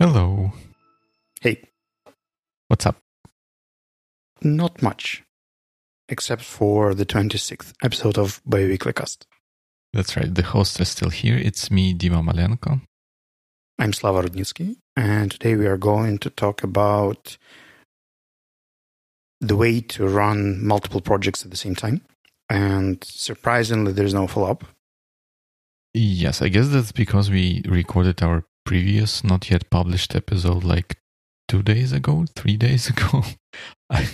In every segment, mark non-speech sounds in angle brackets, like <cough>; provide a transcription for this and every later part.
Hello. Hey, What's up? not much, except for the 26th episode of Biweekly Cast. That's right. The host is still here. It's me, Dima Malenko. I'm Slava Rudnitsky, and today we are going to talk about the way to run multiple projects at the same time. And surprisingly, there's no follow up. Yes, I guess that's because we recorded our previous, not yet published episode like two days ago, three days <laughs> ago. I,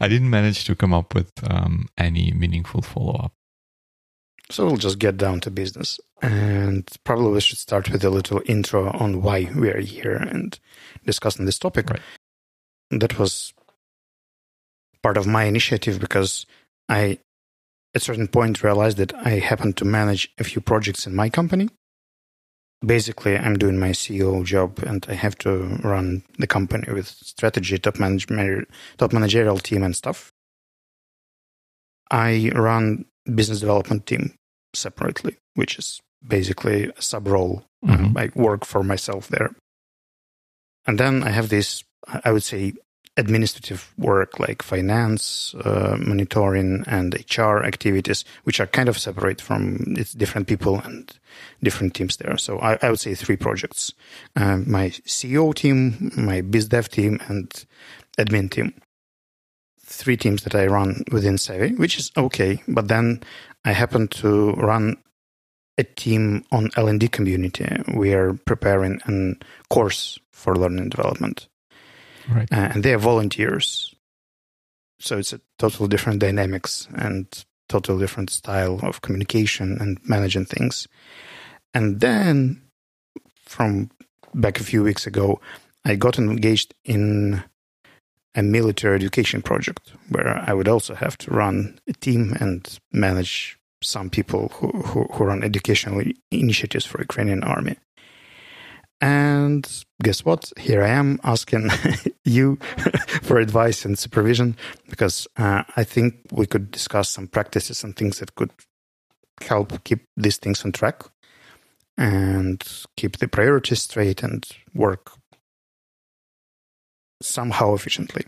I didn't manage to come up with um, any meaningful follow up. So we'll just get down to business. And probably we should start with a little intro on why we are here and discussing this topic. Right. That was part of my initiative because I, at a certain point, realized that I happen to manage a few projects in my company. Basically, I'm doing my CEO job and I have to run the company with strategy, top, management, top managerial team, and stuff. I run business development team separately, which is basically a sub role. Mhm. I work for myself there. And then I have this, I would say, administrative work like finance, uh, monitoring, and HR activities, which are kind of separate from it's different people and different teams there. So I, I would say three projects: um, my CEO team, my biz dev team, and admin team. Three teams that I run within Savvy, which is okay. But then I happen to run a team on L&D community. We are preparing a course for learning development Right. uh, and they are volunteers. So it's a total different dynamics and total different style of communication and managing things. And then from back a few weeks ago, I got engaged in a military education project where I would also have to run a team and manage some people who, who, who run educational initiatives for Ukrainian army. And guess what? Here I am asking <laughs> you <laughs> for advice and supervision because uh, I think we could discuss some practices and things that could help keep these things on track and keep the priorities straight and work somehow efficiently.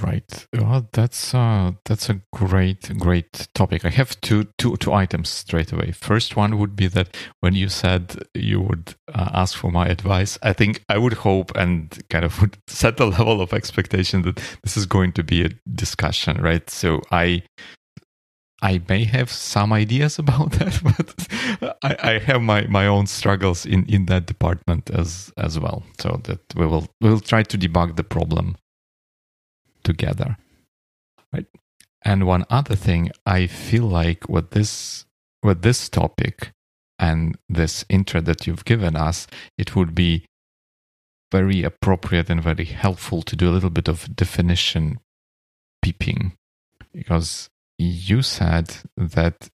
Right. Well, that's uh, that's a great great topic. I have two two two items straight away. First one would be that when you said you would uh, ask for my advice, I think I would hope and kind of <laughs> would set the level of expectation that this is going to be a discussion, right? So I I may have some ideas <laughs> about that, but <laughs> I, I have my, my own struggles in, in that department as as well. So that we will we will try to debug the problem together. Right. And one other thing, I feel like with this with this topic and this intro that you've given us, it would be very appropriate and very helpful to do a little bit of definition peeping because you said that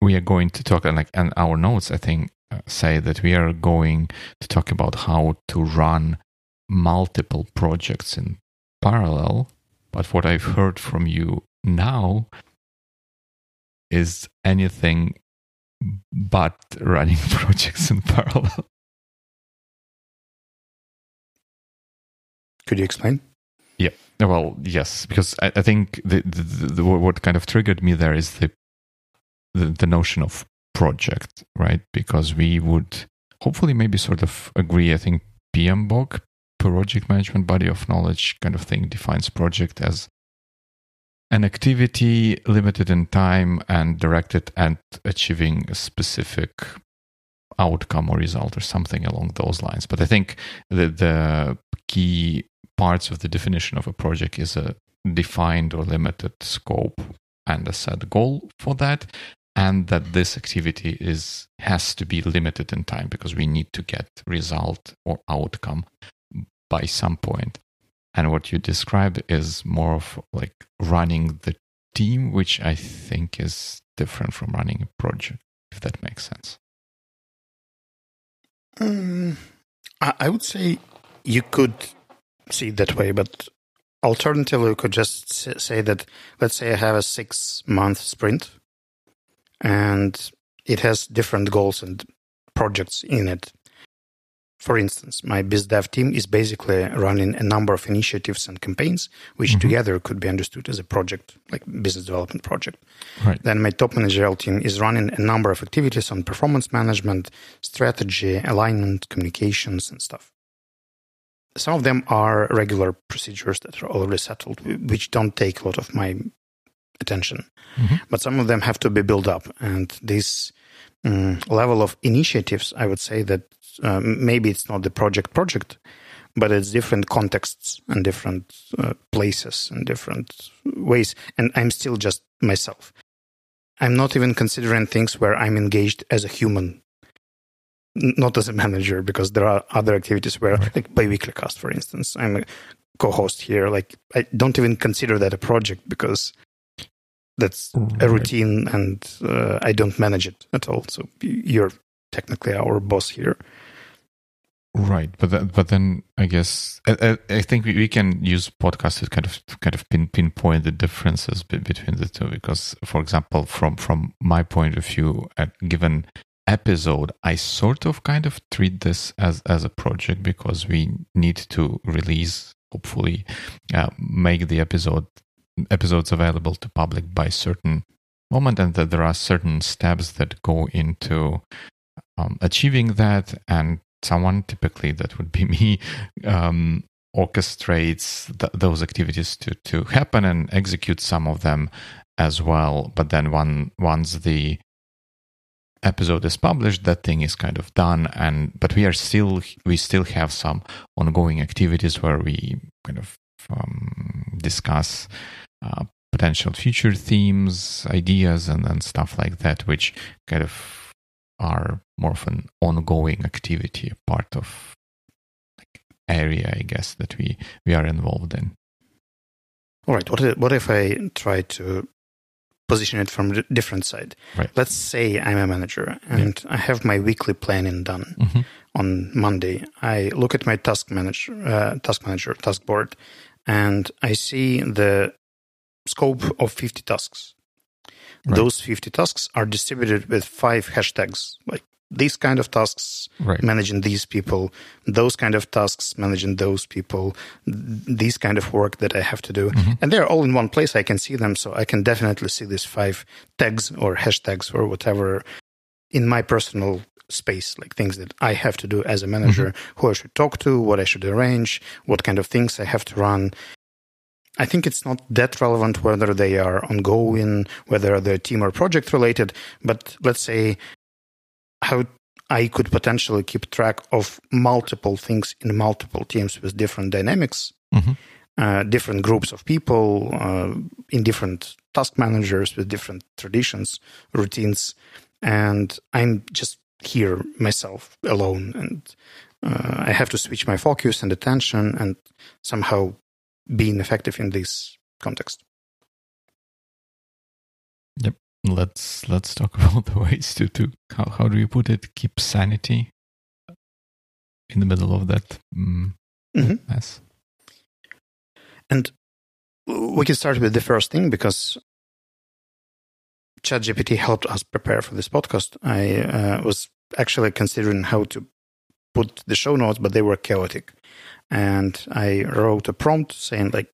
we are going to talk and like and our notes i think uh, say that we are going to talk about how to run multiple projects in parallel but what i've heard from you now is anything but running <laughs> projects in parallel Could you explain? Yeah. Well, yes, because I, I think the, the, the, what kind of triggered me there is the, the the notion of project, right? Because we would hopefully maybe sort of agree. I think PMBOK, project management body of knowledge, kind of thing, defines project as an activity limited in time and directed at achieving a specific outcome or result or something along those lines. But I think the the key parts of the definition of a project is a defined or limited scope and a set goal for that and that this activity is has to be limited in time because we need to get result or outcome by some point and what you described is more of like running the team which i think is different from running a project if that makes sense Mm, I I would say you could see it that way, but alternatively, you could just say that let's say I have a six month sprint and it has different goals and projects in it. For instance, my BizDev team is basically running a number of initiatives and campaigns, which mm-hmm. together could be understood as a project, like business development project. Right. Then my top managerial team is running a number of activities on performance management, strategy, alignment, communications, and stuff. Some of them are regular procedures that are already settled, which don't take a lot of my attention. Mm-hmm. But some of them have to be built up. And this um, level of initiatives, I would say that uh, maybe it's not the project project, but it's different contexts and different uh, places and different ways. And I'm still just myself. I'm not even considering things where I'm engaged as a human, not as a <laughs> manager, because there are other activities where, right. like biweekly cast, for instance, I'm a co-host here. Like I don't even consider that a project because that's right. a routine and uh, I don't manage it at all. So you're technically our boss here. Right, but then, but then I guess I, I think we, we can use podcasts to kind of kind of pin, pinpoint the differences between the two. Because, for example, from from my point of view, at given episode, I sort of kind of treat this as as a project because we need to release, hopefully, uh, make the episode episodes available to public by certain moment, and that there are certain steps that go into um, achieving that and someone, typically that would be <laughs> me, um, orchestrates th- those activities to, to happen and execute some of them as well. But then one, once the episode is published, that thing is kind of done. And but we are still we still have some ongoing activities where we kind of um, discuss uh, potential future themes, ideas, and, and stuff like that, which kind of are more of an ongoing activity, part of like area, I guess, that we we are involved in. All right. What if, what if I try to position it from a different side? Right. Let's say I'm a manager and yeah. I have my weekly planning done mm-hmm. on Monday. I look at my task manager, uh, task manager, task board, and I see the scope of 50 tasks. Right. Those 50 tasks are distributed with five hashtags, like these kind of tasks right. managing these people, those kind of tasks managing those people, these kind of work that I have to do. Mm-hmm. And they're all in one place. I can see them. So I can definitely see these five tags or hashtags or whatever in my personal space, like things that I have to do as a manager, mm-hmm. who I should talk to, what I should arrange, what kind of things I have to run. I think it's not that relevant whether they are ongoing, whether they're team or project related, but let's say how I could potentially keep track of multiple things in multiple teams with different dynamics, mm-hmm. uh, different groups of people, uh, in different task managers with different traditions, routines. And I'm just here myself alone. And uh, I have to switch my focus and attention and somehow being effective in this context. Yep. Let's let's talk <laughs> about the ways to to how how do you put it? Keep sanity in the middle of that mm, mm-hmm. mess. And we can start with the first thing because ChatGPT helped us prepare for this podcast. I uh, was actually considering how to put the show notes, but they were chaotic and I wrote a prompt saying like,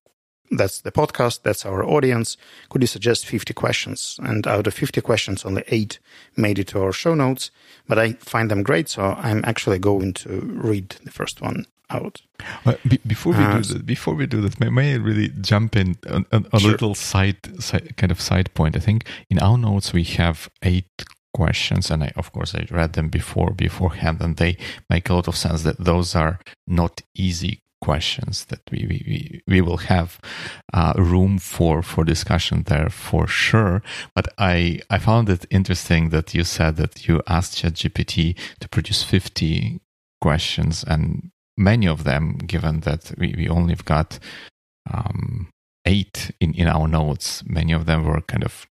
that's the podcast, that's our audience. Could you suggest 50 questions? And out of 50 questions, only eight made it to our show notes, but I find them great. So I'm actually going to read the first one out. Well, be, before we uh, do that, before we do that, may, may I really jump in a, a, a sure. little side, side, kind of side point? I think in our notes we have eight questions and I, of course I read them before beforehand and they make a lot of sense that those are not easy questions that we we, we will have uh, room for for discussion there for sure. But I I found it interesting that you said that you asked ChatGPT to produce 50 questions and many of them given that we, we only have got um, eight in, in our notes many of them were kind of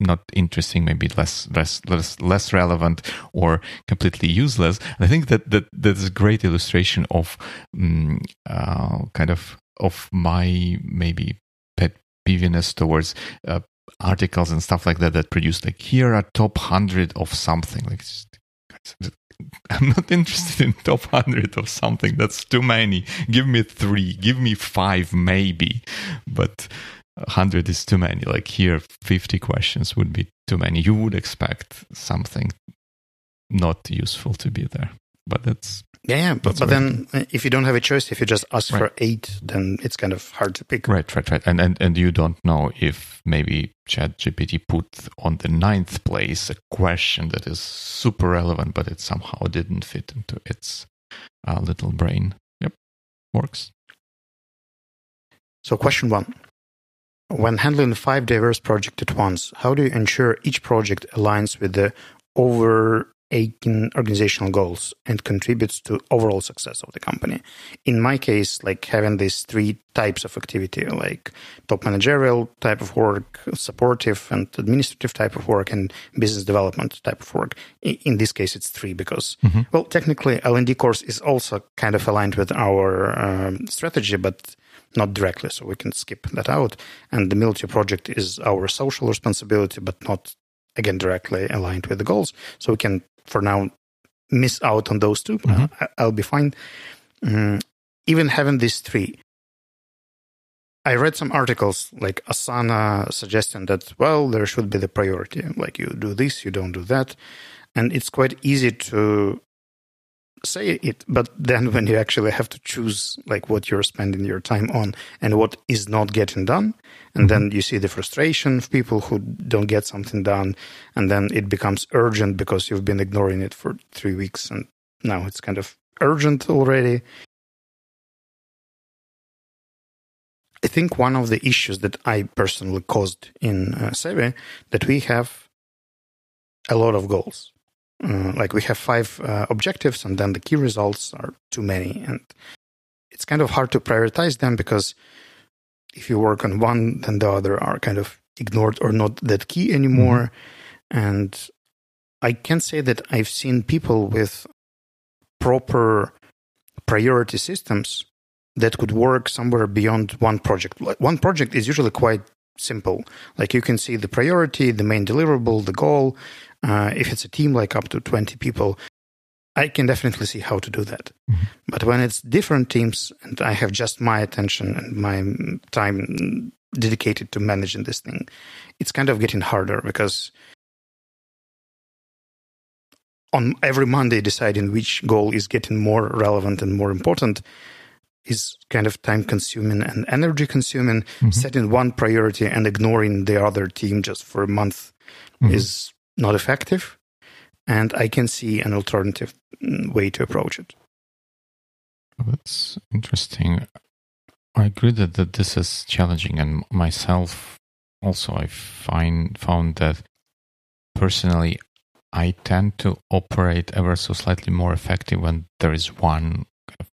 not interesting, maybe less less less less relevant or completely useless. And I think that that that's a great illustration of um, uh, kind of of my maybe pet peeviness towards uh, articles and stuff like that that produce like here are top hundred of something like. <laughs> I'm not interested in top 100 of something. That's too many. Give me three, give me five, maybe. But 100 is too many. Like here, 50 questions would be too many. You would expect something not useful to be there. But that's. Yeah, yeah. But, but then uh, if you don't have a choice, if you just ask right. for eight, then it's kind of hard to pick. Right, right, right. And, and, and you don't know if maybe ChatGPT put on the ninth place a question that is super relevant, but it somehow didn't fit into its uh, little brain. Yep, works. So, question one when handling five diverse projects at once, how do you ensure each project aligns with the over overarching organizational goals and contributes to overall success of the company? In my case, like having these three types of activity, like top managerial type of work, supportive and administrative type of work, and business development type of work. In this case, it's three because, mm-hmm. well, technically, L&D course is also kind of aligned with our um, strategy, but not directly, so we can skip that out. And the military project is our social responsibility, but not again directly aligned with the goals. So we can, for now, miss out on those 2 mm-hmm. uh, I'll be fine. Mm, even having these three, I read some articles like Asana suggesting that, well, there should be the priority. Like you do this, you don't do that. And it's quite easy to say it but then when you actually have to choose like what you're spending your time on and what is not getting done and then mm-hmm. you see the frustration of people who don't get something done and then it becomes urgent because you've been ignoring it for 3 weeks and now it's kind of urgent already I think one of the issues that I personally caused in uh, Sevi that we have a lot of goals uh, like we have five uh, objectives and then the key results are too many and it's kind of hard to prioritize them because if you work on one then the other are kind of ignored or not that key anymore. Mm-hmm. and i can say that i've seen people with proper priority systems that could work somewhere beyond one project. One project is usually quite simple. Like you can see the priority the main deliverable the goal uh, if it's a team like up to 20 people, I can definitely see how to do that. Mm-hmm. But when it's different teams and I have just my attention and my time dedicated to managing this thing, it's kind of getting harder because on every Monday, deciding which goal is getting more relevant and more important is kind of time consuming and energy consuming. Mm-hmm. Setting one priority and ignoring the other team just for a month mm-hmm. is not effective, and I can see an alternative mm, way to approach it. That's interesting. I agree that, that this is challenging, and myself also I find found that personally I tend to operate ever so slightly more effective when there is one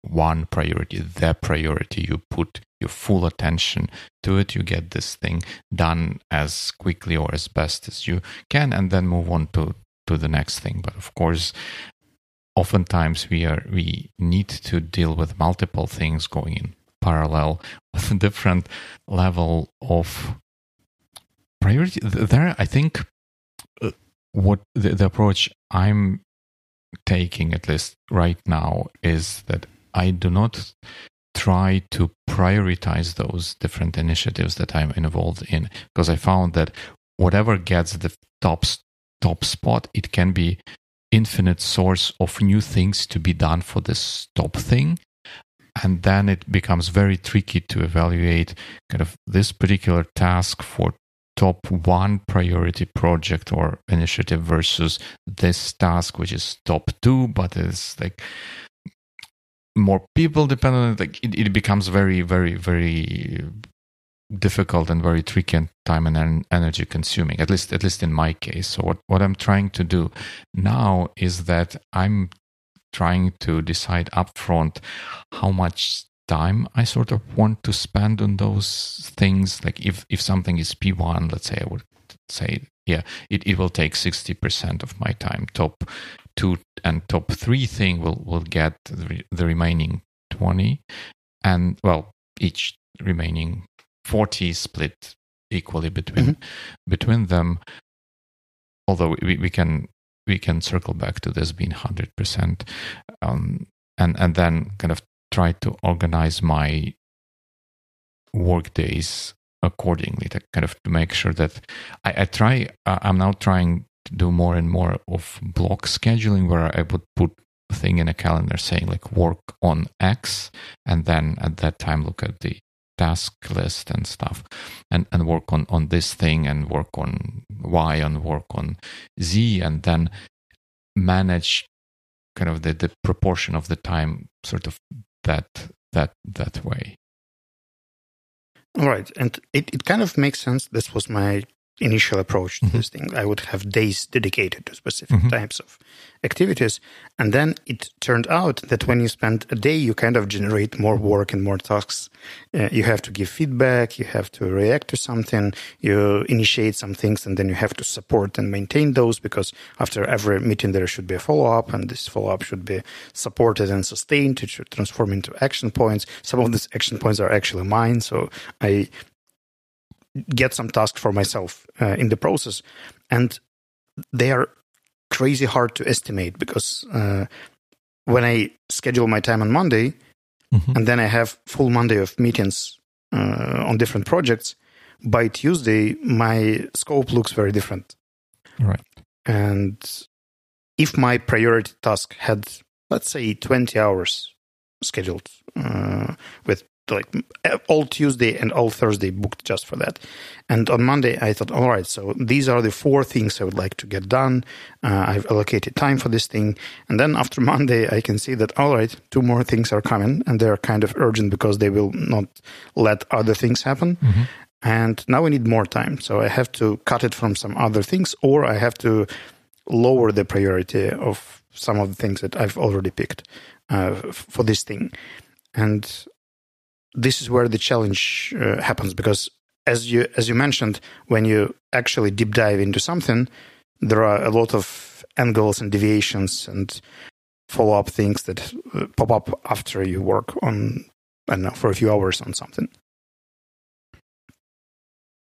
one priority, the priority. You put your full attention to it. You get this thing done as quickly or as best as you can, and then move on to to the next thing. But of course, oftentimes we are we need to deal with multiple things going in parallel <laughs> with a different level of priority. There, I think uh, what the, the approach I'm taking at least right now is that I do not try to prioritize those different initiatives that I'm involved in because I found that whatever gets the top top spot, it can be infinite source of new things to be done for this top thing. And then it becomes very tricky to evaluate kind of this particular task for top one priority project or initiative versus this task, which is top two, but is like more people depend on it, like it, it becomes very, very, very difficult and very tricky and time and energy consuming at least at least in my case so what, what i'm trying to do now is that i'm trying to decide upfront how much time i sort of want to spend on those things like if if something is p1 let's say i would say yeah, it, it will take 60% of my time. Top two and top three thing will, will get the, the remaining 20. And well, each remaining 40 split equally between mm-hmm. between them. Although we, we can we can circle back to this being 100% um, and and then kind of try to organize my work days accordingly to kind of to make sure that I, I try uh, i'm now trying do more and more of block scheduling where i would put a thing in a calendar saying like work on x and then at that time look at the task list and stuff and and work on on this thing and work on y and work on z and then manage kind of the, the proportion of the time sort of that that that way. All right and it, it kind of makes sense. This was my initial approach to mm-hmm. this thing. I would have days dedicated to specific mm-hmm. types of activities. And then it turned out that when you spend a day, you kind of generate more work and more tasks. Uh, you have to give feedback, you have to react to something, you initiate some things, and then you have to support and maintain those because after every meeting, there should be a follow up, and this follow up should be supported and sustained It should transform into action points. Some of these action points are actually mine. So I get some tasks for myself uh, in the process, and they are crazy hard to estimate because uh, when I schedule my time on Monday, mm-hmm. and then I have full Monday of meetings uh, on different projects, by Tuesday my scope looks very different. Right. And if my priority task had, let's say, 20 hours scheduled uh, with like all Tuesday and all Thursday booked just for that. And on Monday, I thought, all right, so these are the four things I would like to get done. Uh, I've allocated time for this thing. And then after <laughs> Monday, I can see that, all right, two more things are coming and they're kind of urgent because they will not let other things happen. Mm-hmm. And now I need more time. So I have to cut it from some other things or I have to lower the priority of some of the things that I've already picked uh, for this thing. And this is where the challenge uh, happens because as you as you mentioned when you actually deep dive into something there are a lot of angles and deviations and follow up things that uh, pop up after you work on I don't know for a few hours on something.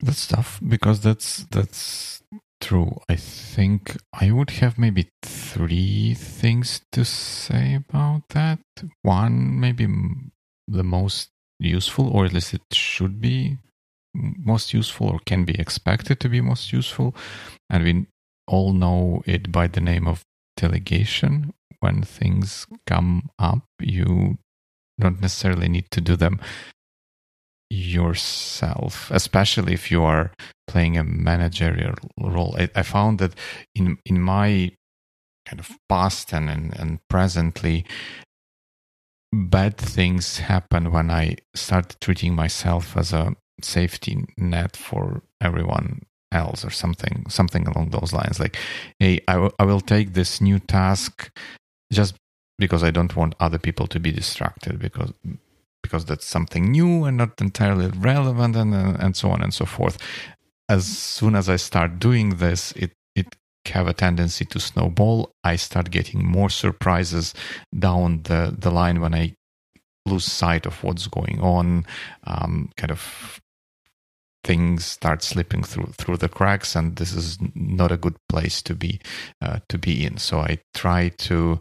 That's tough because that's that's true. I think i would have maybe three things to say about that. One maybe the most useful, or at least it should be most useful, or can be expected to be most useful. And we all know it by the name of delegation. When things come up, you don't necessarily need to do them yourself, especially if you are playing a managerial role. I, I found that in in my kind of past and, and, and presently, bad things happen when I start treating myself as a safety net for everyone else or something something along those lines. Like hey I, w- I will take this new task just because i don't want other people to be distracted because because that's something new and not entirely relevant and and so on and so forth. As soon as i start doing this it have a tendency to snowball. I start getting more surprises down the, the line when I lose sight of what's going on. Um, kind of things start slipping through through the cracks, and this is not a good place to be uh, to be in. So I try to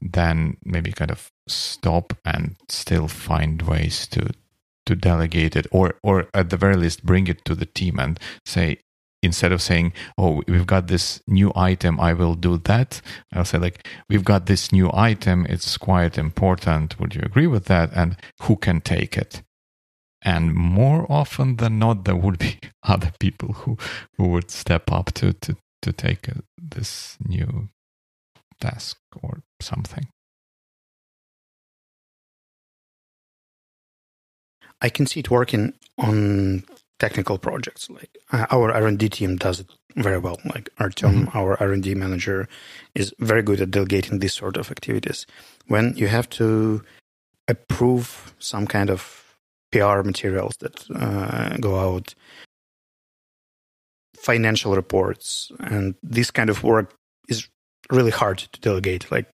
then maybe kind of stop and still find ways to to delegate it or or at the very least bring it to the team and say instead of saying, "Oh, we've got this new item, I will do that," I'll say like, "We've got this new item, it's quite important. Would you agree with that? And who can take it?" And more often than not, there would be <laughs> other people who who would step up to to to take a, this new task or something. I can see it working on technical projects. Like uh, our R and D team does it very well. Like Artem, mm-hmm. our R and D manager, is very good at delegating these sort of activities. When you have to approve some kind of PR materials that uh, go out, financial reports and this kind of work is really hard to delegate. Like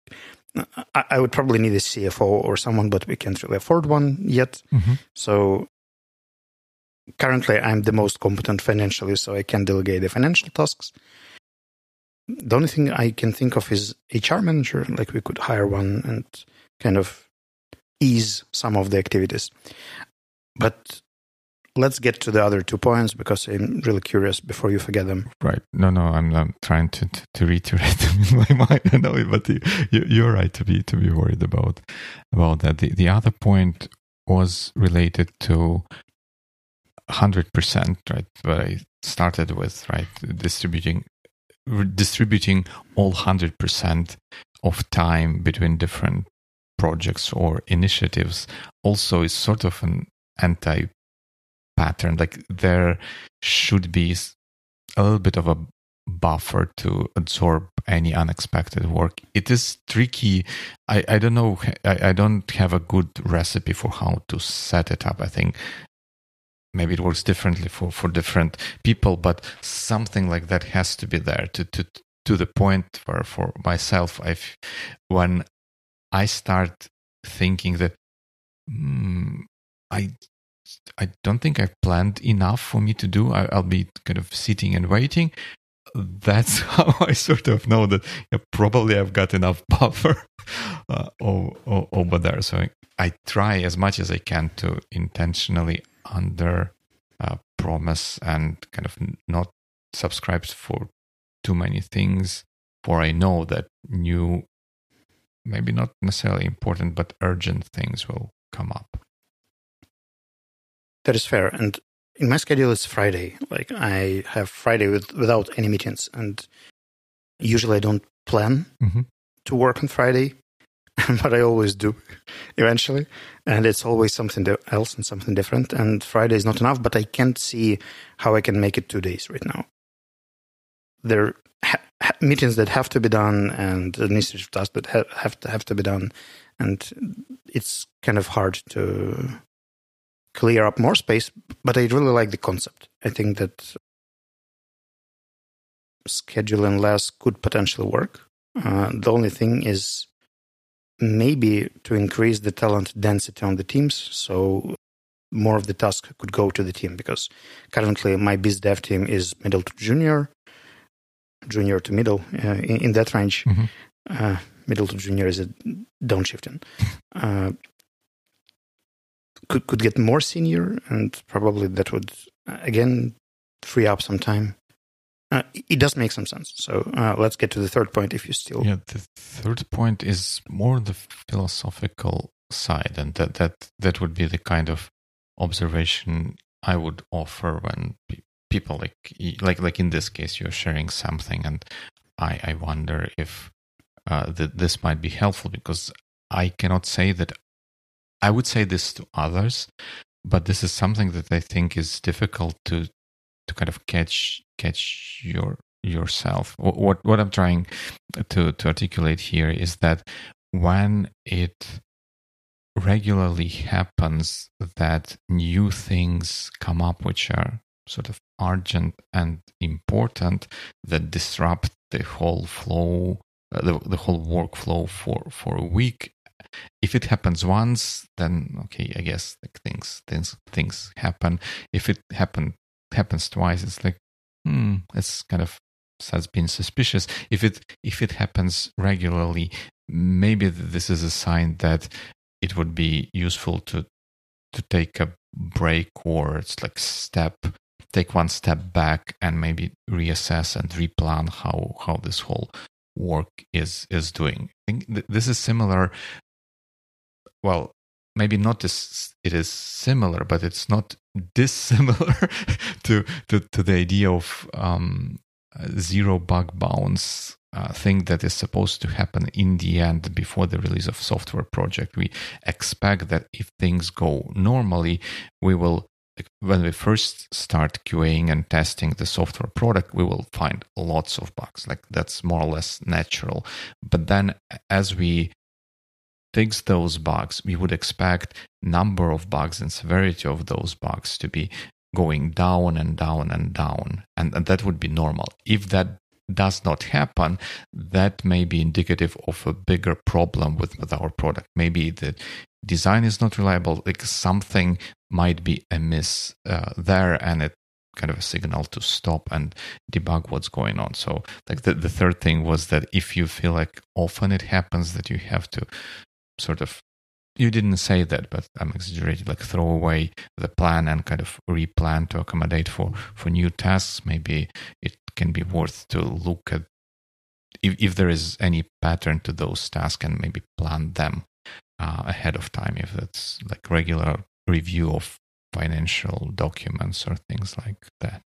I, I would probably need a CFO or someone, but we can't really afford one yet. Mm-hmm. So currently I'm the most competent financially, so I can delegate the financial tasks. The only thing I can think of is HR manager, like we could hire one and kind of ease some of the activities. But let's get to the other two points because I'm really curious before you forget them. Right. No, no, I'm, I'm trying to, to, to reiterate <laughs> them in my mind. I know but you, you, are right to be to be worried about about that. The, the other point was related to 100%, right? What I started with, right? Distributing distributing all 100% of time between different projects or initiatives also is sort of an anti pattern like there should be a little bit of a buffer to absorb any unexpected work it is tricky i, I don't know I, I don't have a good recipe for how to set it up i think maybe it works differently for, for different people, but something like that has to be there to, to, to the point where for myself, i when I start thinking that mm, I I don't think I've planned enough for me to do. I, will be kind of sitting and waiting. That's <laughs> how I sort of know that yeah, probably I've got enough <laughs> buffer uh, over there. So I try as much as I can to intentionally under uh, promise and kind of not subscribed for too many things for I know that new maybe not necessarily important but urgent things will come up. That is fair. And in my schedule it's Friday. Like I have Friday with, without any meetings and usually I don't plan mm-hmm. to work on Friday. <laughs> but I always do eventually. And it's always something else and something different. And Friday is not enough, but I can't see how I can make it two days right now. There are meetings that have to be done and administrative tasks that ha- have to have to be done. And it's kind of hard to clear up more space, but I really like the concept. I think that scheduling less could potentially work. Uh, the only thing is maybe to increase the talent density on the teams so more of the task could go to the team because currently my biz dev team is middle to junior junior to middle uh, in, in, that range. Mm-hmm. uh, middle to junior is a downshifting. <laughs> Uh, could could get more senior and probably that would again free up some time uh, it does make some sense. So uh, let's get to the third point if you still. Yeah, the third point is more the philosophical side, and that that that would be the kind of observation I would offer when people like like like in this case you're sharing something, and I I wonder if uh, that this might be helpful because I cannot say that I would say this to others, but this is something that I think is difficult to to kind of catch catch your yourself. What what I'm trying to to articulate here is that when it regularly happens that new things come up which are sort of urgent and important that disrupt the whole flow uh, the, the whole workflow for for a week if it happens once then okay i guess like things things things happen if it happened happens twice, it's like, hmm, it's kind of has been suspicious. If it if it happens regularly, maybe this is a sign that it would be useful to to take a break or it's like step take one step back and maybe reassess and replan how how this whole work is is doing. I think this is similar. Well, maybe not this it is similar but it's not dissimilar <laughs> to, to to the idea of um, zero bug bounce uh, thing that is supposed to happen in the end before the release of software project we expect that if things go normally we will when we first start QAing and testing the software product, we will find lots of bugs. Like that's more or less natural. But then as we fix those bugs, we would expect number of bugs and severity of those bugs to be going down and down and down. And, and that would be normal. If that does not happen, that may be indicative of a bigger problem with, with our product. Maybe the design is not reliable, like something might be amiss uh, there, and it kind of a signal to stop and debug what's going on. So, like the, the third thing was that if you feel like often it happens that you have to sort of you didn't say that, but I'm exaggerating. Like throw away the plan and kind of replan to accommodate for for new tasks. Maybe it can be worth to look at if if there is any pattern to those tasks and maybe plan them uh, ahead of time. If that's like regular review of financial documents or things like that.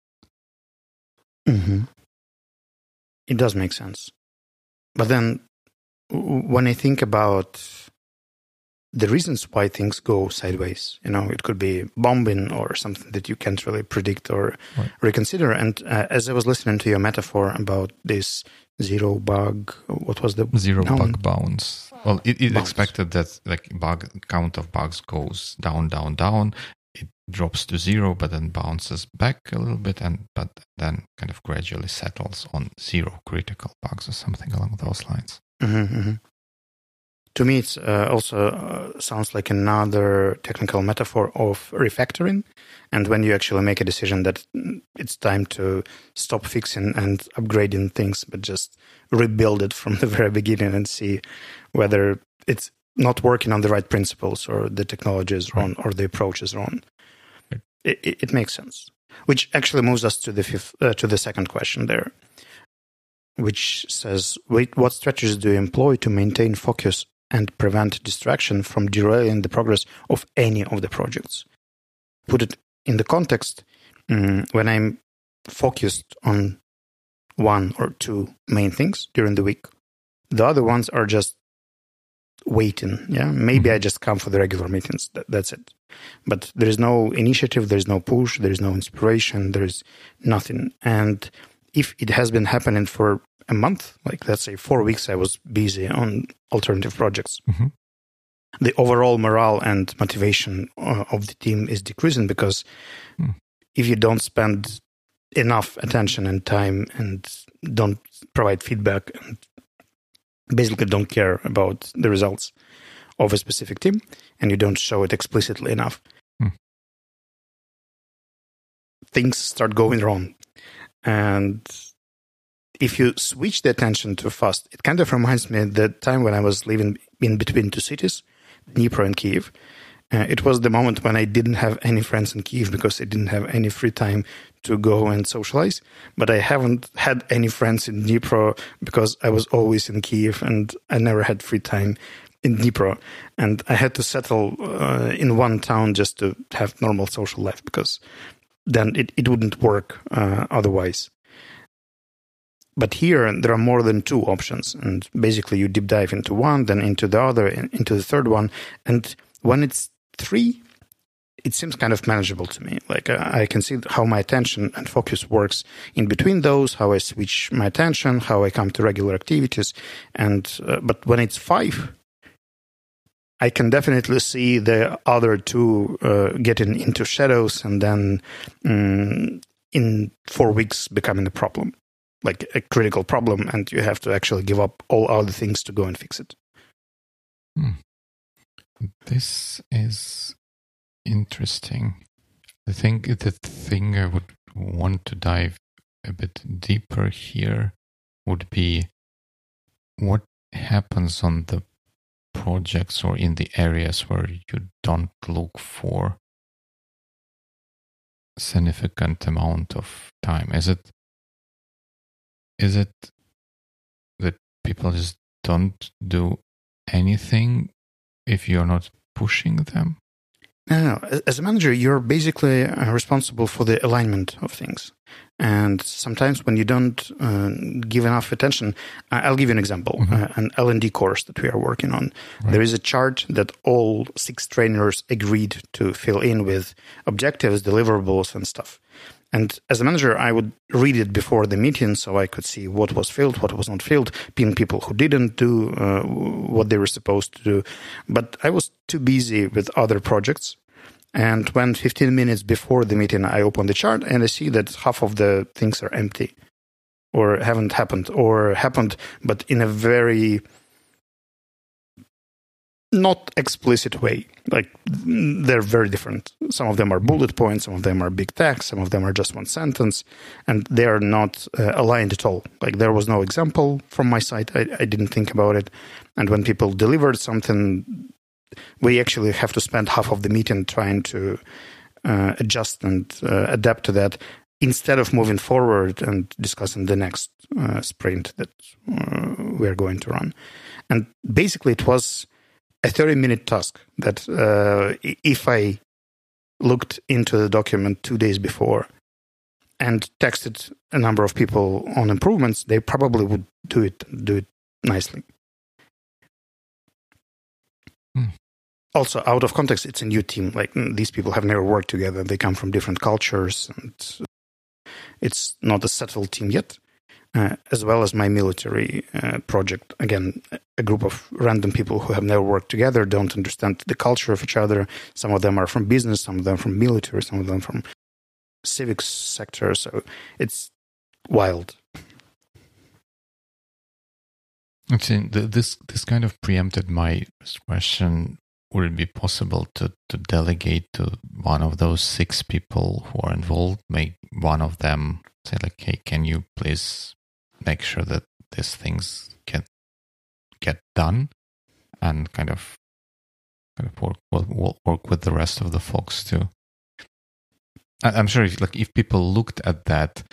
Mm-hmm. It does make sense, but then when I think about the reasons why things go sideways. You know, it could be bombing or something that you can't really predict or right. reconsider. And uh, as I was listening to your metaphor about this zero bug, what was the zero bug bounce? Well, it, it expected that like bug count of bugs goes down, down, down. It drops to zero, but then bounces back a little bit, and but then kind of gradually settles on zero critical bugs or something along those lines. Mm-hmm, mm-hmm to me, it uh, also uh, sounds like another technical metaphor of refactoring. And when you actually make a decision that it's time to stop fixing and upgrading things, but just rebuild it from <laughs> the very beginning and see whether it's not working on the right principles or the technology is wrong or the approach is wrong. It, it, it makes sense. Which actually moves us to the fifth, uh, to the second question there, which says, "Wait, what strategies do you employ to maintain focus and prevent distraction from derailing the progress of any of the projects. Put it in the context um, when I'm focused on one or two main things during the week, the other ones are just waiting. Yeah, maybe I just come for the regular meetings. That, that's it. But there is no initiative, there is no push, there is no inspiration, there is nothing. And if it has been happening for a month, like let's say four weeks, I was busy on alternative projects. Mm-hmm. The overall morale and motivation uh, of the team is decreasing because mm. if you don't spend enough attention and time and don't provide feedback and basically don't care about the results of a specific team and you don't show it explicitly enough, mm. things start going wrong. And if you switch the attention to fast, it kind of reminds me of the time when I was living in between two cities, Dnipro and Kiev. Uh, it was the moment when I didn't have any friends in Kiev because I didn't have any free time to go and socialize. But I haven't had any friends in Dnipro because I was always in Kiev and I never had free time in Dnipro. And I had to settle uh, in one town just to have normal social life because then it, it wouldn't work uh, otherwise. But here there are more than two options, and basically you deep dive into one, then into the other, into the third one, and when it's three, it seems kind of manageable to me. Like uh, I can see how my attention and focus works in between those, how I switch my attention, how I come to regular activities, and uh, but when it's five, I can definitely see the other two uh, getting into shadows, and then um, in four weeks becoming a problem like a critical problem and you have to actually give up all other things to go and fix it. Hmm. This is interesting. I think the thing I would want to dive a bit deeper here would be what happens on the projects or in the areas where you don't look for significant amount of time. Is it is it that people just don't do anything if you're not pushing them? No, no. As a manager, you're basically uh, responsible for the alignment of things. And sometimes when you don't uh, give enough attention, I'll give you an example. Mm-hmm. Uh, an L&D course that we are working on. Right. There is a chart that all six trainers agreed to fill in with objectives, deliverables, and stuff. And as a manager, I would read it before the meeting so I could see what was filled, what was not filled, pin people who didn't do uh, what they were supposed to do. But I was too busy with other projects And when 15 minutes before the meeting, I open the chart and I see that half of the things are empty or haven't happened or happened, but in a very not explicit way. Like they're very different. Some of them are bullet points, some of them are big text, some of them are just one sentence, and they are not uh, aligned at all. Like there was no example from my side. I, I didn't think about it. And when people delivered something we actually have to spend half of the meeting trying to uh, adjust and uh, adapt to that instead of moving forward and discussing the next uh, sprint that uh, we're going to run. And basically, it was a 30 minute task that uh, if I looked into the document two days before and texted a number of people on improvements, they probably would do it do it nicely. also out of context it's a new team. Like mm, these people have never worked together. They come from different cultures and it's not a settled team yet uh, as well as my military uh, project. Again a group of random people who have never worked together don't understand the culture of each other. Some of them are from business some of them from military some of them from civic sector. So it's wild. See, this this kind of preempted my question. Would it be possible to, to delegate to one of those six people who are involved, make one of them say like, hey, can you please make sure that these things get get done and kind of, kind of work, work, work with the rest of the folks too. I'm sure if like if people looked at that,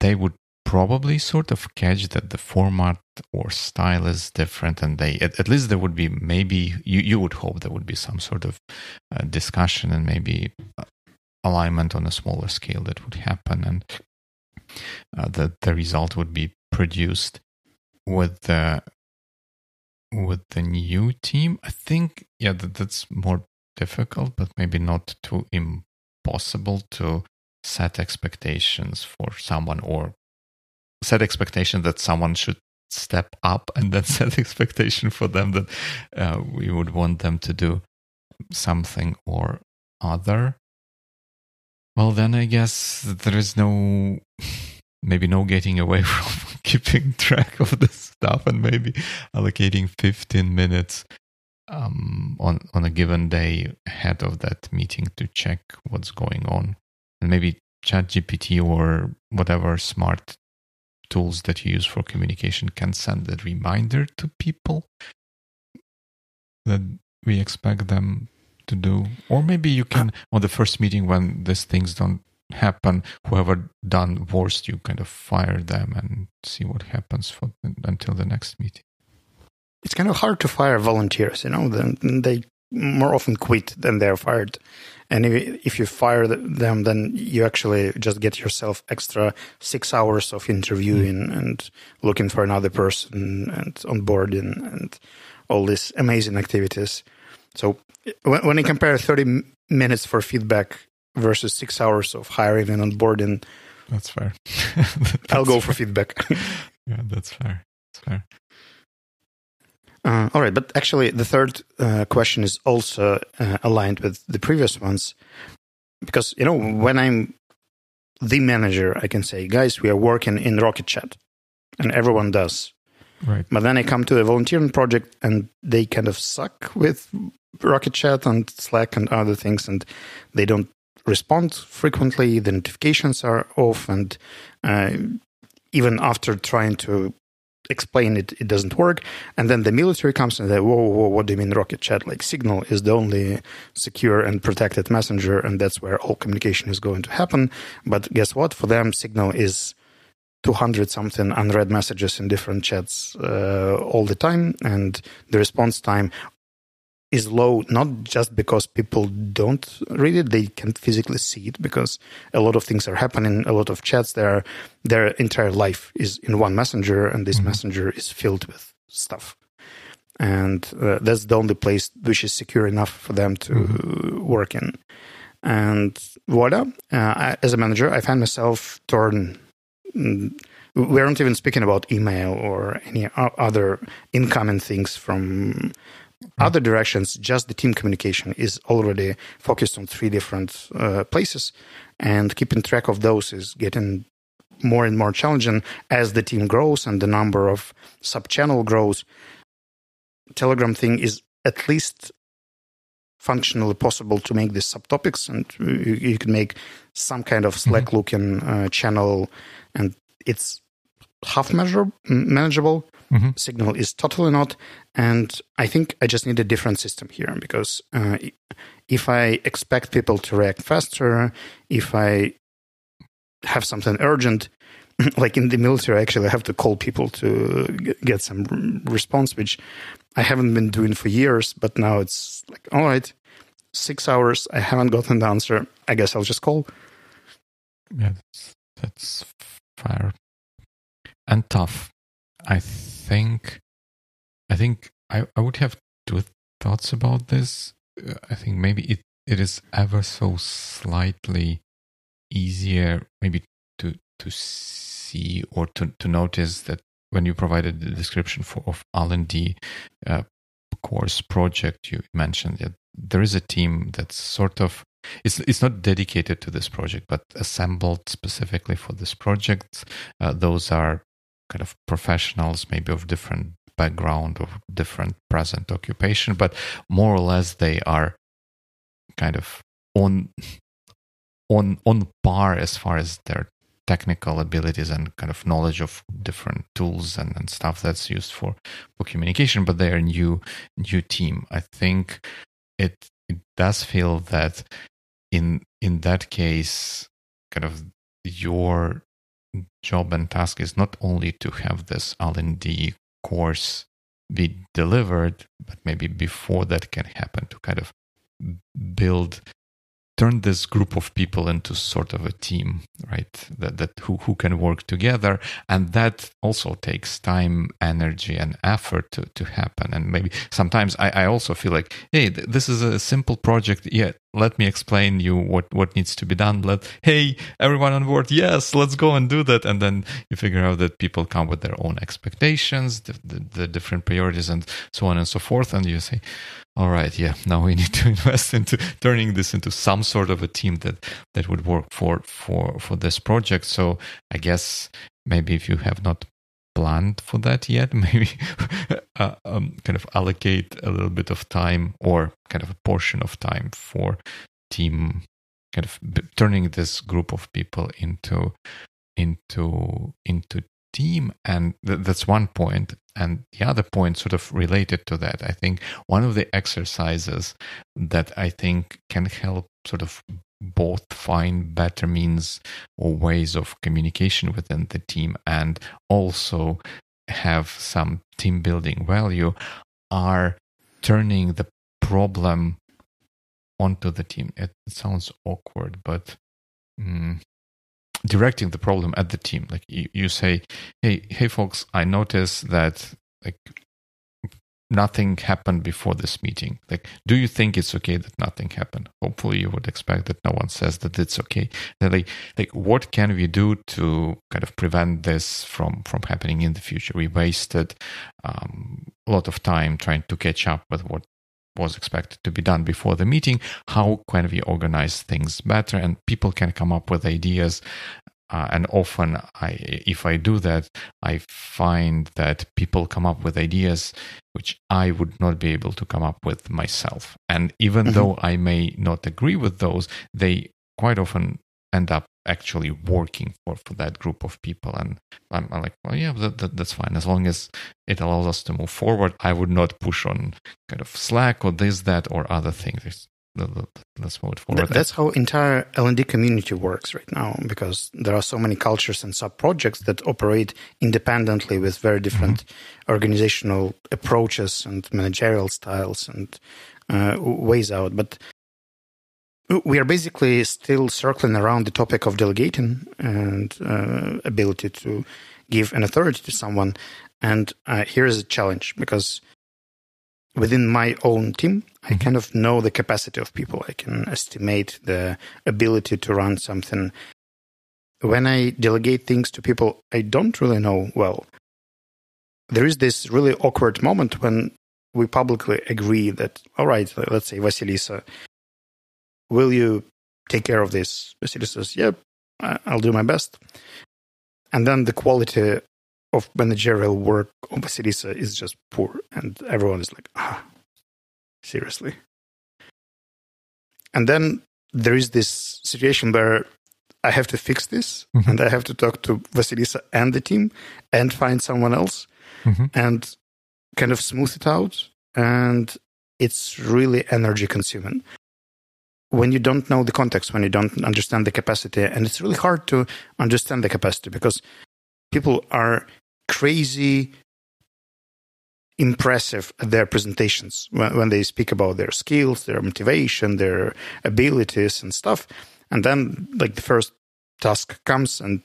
they would probably sort of catch that the format or style is different and they at, at, least there would be maybe you, you would hope there would be some sort of uh, discussion and maybe uh, alignment on a smaller scale that would happen and uh, that the result would be produced with the with the new team. I think yeah that, that's more difficult but maybe not too impossible to set expectations for someone or set expectation that someone should step up and then <laughs> set expectation for them that uh, we would want them to do something or other well then i guess there is no <laughs> maybe no getting away <laughs> from keeping track of this stuff and maybe allocating 15 minutes um, on on a given day ahead of that meeting to check what's going on. And maybe chat gpt or whatever smart tools that you use for communication can send a reminder to people that we expect them to do or maybe you can on the first meeting when these things don't happen whoever done worst you kind of fire them and see what happens for until the next meeting it's kind of hard to fire volunteers you know they more often quit than they're fired and if, if you fire them, then you actually just get yourself extra six hours of interviewing mm. and looking for another person and onboarding and all these amazing activities. So when, when I compare 30 minutes for feedback versus six hours of hiring and onboarding, that's fair. that's <laughs> I'll go fair. for feedback. yeah, that's fair. That's fair. Uh, all right, but actually, the third uh, question is also uh, aligned with the previous ones, because you know when I'm the manager, I can say, guys, we are working in Rocket Chat, and everyone does. Right. But then I come to a volunteering project, and they kind of suck with Rocket Chat and Slack and other things, and they don't respond frequently. The notifications are off, and uh, even after trying to explain it, it doesn't work. And then the military comes and they, whoa, whoa, what do you mean rocket chat? Like Signal is the only secure and protected messenger, and that's where all communication is going to happen. But guess what? For them, Signal is 200 something unread messages in different chats uh, all the time, and the response time is low not just because people don't read it they can't physically see it because a lot of things are happening a lot of chats there their entire life is in one messenger and this mm-hmm. messenger is filled with stuff and uh, that's the only place which is secure enough for them to mm-hmm. work in and voila uh, I, as a manager i find myself torn we aren't even speaking about email or any other incoming things from Other directions, just the team communication is already focused on three different uh, places, and keeping track of those is getting more and more challenging as the team grows and the number of sub channel grows. Telegram thing is at least functionally possible to make these subtopics, and you, you can make some kind of Slack looking uh, channel, and it's half measure, manageable. Mm-hmm. Signal is totally not. And I think I just need a different system here because uh, if I expect people to react faster, if I have something urgent, <clears throat> like in the military, I actually have to call people to get some response, which I haven't been doing for years. But now it's like, all right, six hours, I haven't gotten the answer. I guess I'll just call. Yeah, that's, that's fair and tough. I think, I think I, I would have two thoughts about this. Uh, I think maybe it, it is ever so slightly easier, maybe to to see or to, to notice that when you provided the description for of L&D uh, course project, you mentioned that there is a team that's sort of it's it's not dedicated to this project, but assembled specifically for this project. Uh, those are kind of professionals, maybe of different background or different present occupation, but more or less they are kind of on <laughs> on on par as far as their technical abilities and kind of knowledge of different tools and, and stuff that's used for for communication but they're a new new team. I think it it does feel that in in that case kind of your job and task is not only to have this L&D course be delivered, but maybe before that can happen to kind of build turn this group of people into sort of a team right? That, that who, who can work together and that also takes time energy and effort to, to happen. And maybe sometimes I, I also feel like hey th- this is a simple project. Yeah let me explain you what what needs to be done. Let hey everyone on board yes let's go and do that. And then you figure out that people come with their own expectations the, the, the different priorities and so on and so forth. And you say all right yeah now we <laughs> need to invest into turning this into some sort of a team that that would work for for for this project. So i guess maybe if you have not planned for that yet <laughs> maybe uh, um, kind of allocate a little bit of time or kind of a portion of time for team kind of turning this group of people into into into team and th- that's one point and the other point sort of related to that i think one of the exercises that i think can help sort of both find better means or ways of communication within the team and also have some team building value are turning the problem onto the team. It, sounds awkward, but mm, directing the problem at the team. Like you, you say, hey, hey, folks, I notice that like nothing happened before this meeting. Like, do you think it's okay that nothing happened? Hopefully, you would expect that no one says that it's okay. Then, like, like, what can we do to kind of prevent this from from happening in the future? We wasted um, a lot of time trying to catch up with what was expected to be done before the meeting. How can we organize things better? And people can come up with ideas uh, and often I, if I do that, I find that people come up with ideas which I would not be able to come up with myself. And even mm-hmm. though I may not agree with those, they quite often end up actually working for, for that group of people. And I'm, I'm like, well, yeah, that, that, that's fine. As long as it allows us to move forward, I would not push on kind of Slack or this, that, or other things let's move forward. That's how entire L&D community works right now because there are so many cultures and sub projects that operate independently with very different mm-hmm. organizational approaches and managerial styles and uh, ways out. But we are basically still circling around the topic of delegating and uh, ability to give an authority to someone. And uh, here is a challenge because within my own team, I mm-hmm. kind of know the capacity of people. I can estimate the ability to run something. When I delegate things to people I don't really know well, there is this really awkward moment when we publicly agree that, all right, let's say Vasilisa, will you take care of this? Vasilisa says, yep, I'll do my best. And then the quality of managerial work on Vasilisa is just poor. And everyone is like, ah, seriously. And then there is this situation where I have to fix this mm-hmm. and I have to talk to Vasilisa and the team and find someone else mm-hmm. and kind of smooth it out. And it's really energy consuming when you don't know the context, when you don't understand the capacity. And it's really hard to understand the capacity because people are crazy impressive at their presentations when, when they speak about their skills, their motivation, their abilities and stuff. And then like the first task comes and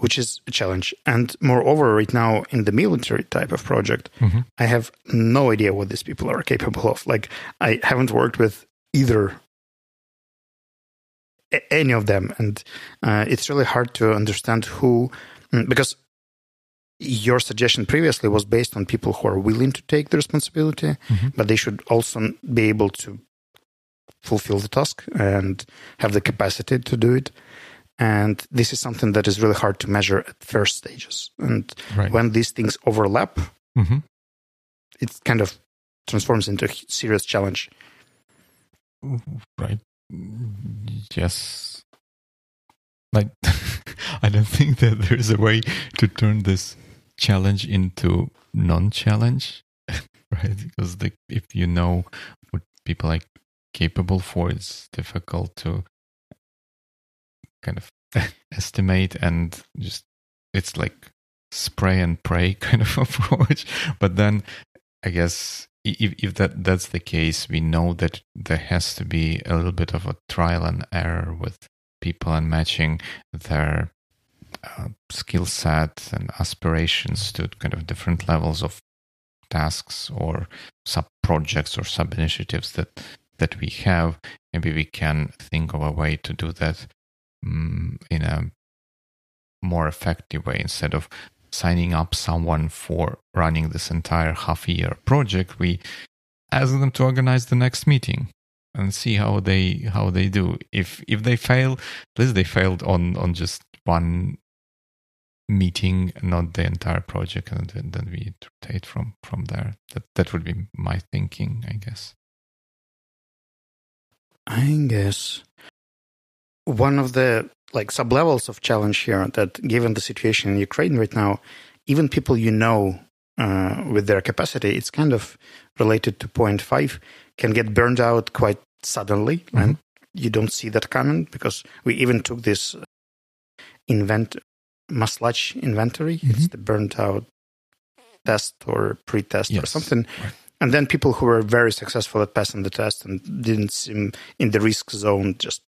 which is a challenge. And moreover, right now in the military type of project, mm-hmm. I have no idea what these people are capable of. Like, I haven't worked with either any of them, and uh, it's really hard to understand who, mm, because your suggestion previously was based on people who are willing to take the responsibility, mm-hmm. but they should also be able to fulfill the task and have the capacity to do it. And this is something that is really hard to measure at first stages. And right. when these things overlap, mm-hmm. it kind of transforms into a serious challenge. Right. Yes. Like, <laughs> I don't think that there's a way to turn this challenge into non-challenge, <laughs> right? Because the, if you know what people are capable for, it's difficult to kind of <laughs> estimate and just it's like spray and pray <laughs> kind of approach. But then I guess if, if that that's the case, we know that there has to be a little bit of a trial and error with people and matching their uh, skill set and aspirations to kind of different levels of tasks or sub projects or sub initiatives that that we have maybe we can think of a way to do that Mm, in a more effective way instead of signing up someone for running this entire half year project we ask them to organize the next meeting and see how they how they do if if they fail at least they failed on on just one meeting, not the entire project, and then, then we rotate from from there. That that would be my thinking, I guess. I guess one of the like sub levels of challenge here that given the situation in Ukraine right now, even people you know uh, with their capacity, it's kind of related to point five, can get burned out quite suddenly, mm-hmm. and you don't see that coming because we even took this invent Maslach inventory. Mm-hmm. It's the burnt out test or pre-test yes. or something. Right. And then people who were very successful at passing the test and didn't seem in the risk zone just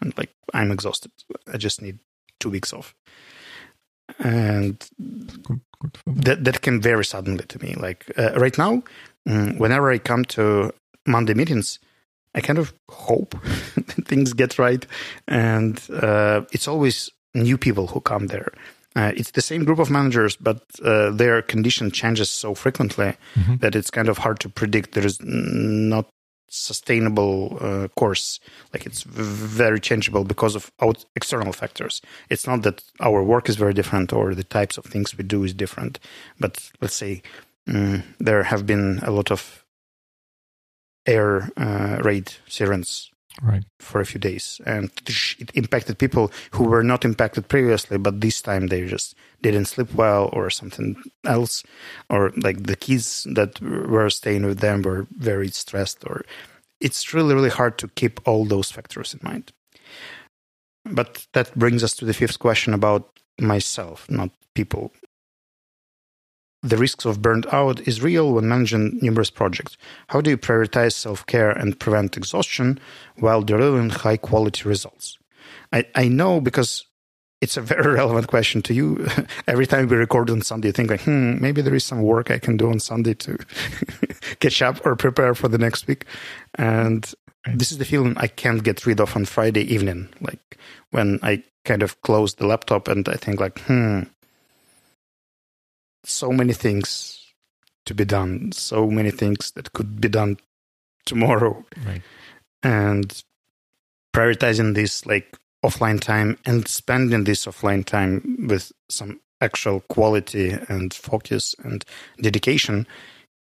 and like I'm exhausted. I just need two weeks off. And that that came very suddenly to me. Like uh, right now, um, whenever I come to Monday meetings, I kind of hope <laughs> things get right, and uh, it's always new people who come there. Uh, it's the same group of managers, but uh, their condition changes so frequently mm-hmm. that it's kind of hard to predict. There is not sustainable uh, course. Like it's very changeable because of out- external factors. It's not that our work is very different or the types of things we do is different. But let's say um, there have been a lot of air uh, raid sirens right. for a few days, and it impacted people who were not impacted previously, but this time they just didn't sleep well or something else, or like the kids that were staying with them were very stressed, or it's really really hard to keep all those factors in mind. But that brings us to the fifth question about myself, not people the risks of burnt out is real when managing numerous projects. How do you prioritize self care and prevent exhaustion while delivering high quality results? I, I know because it's a very <laughs> relevant question to you. <laughs> Every time we record on Sunday, you think like, hmm, maybe there is some work I can do on Sunday to <laughs> catch up or prepare for the next week. And this is the feeling I can't get rid of on Friday evening, like when I kind of close the laptop and I think like, hmm, so many things to be done, so many things that could be done tomorrow. Right. And prioritizing this like offline time and spending this offline time with some actual quality and focus and dedication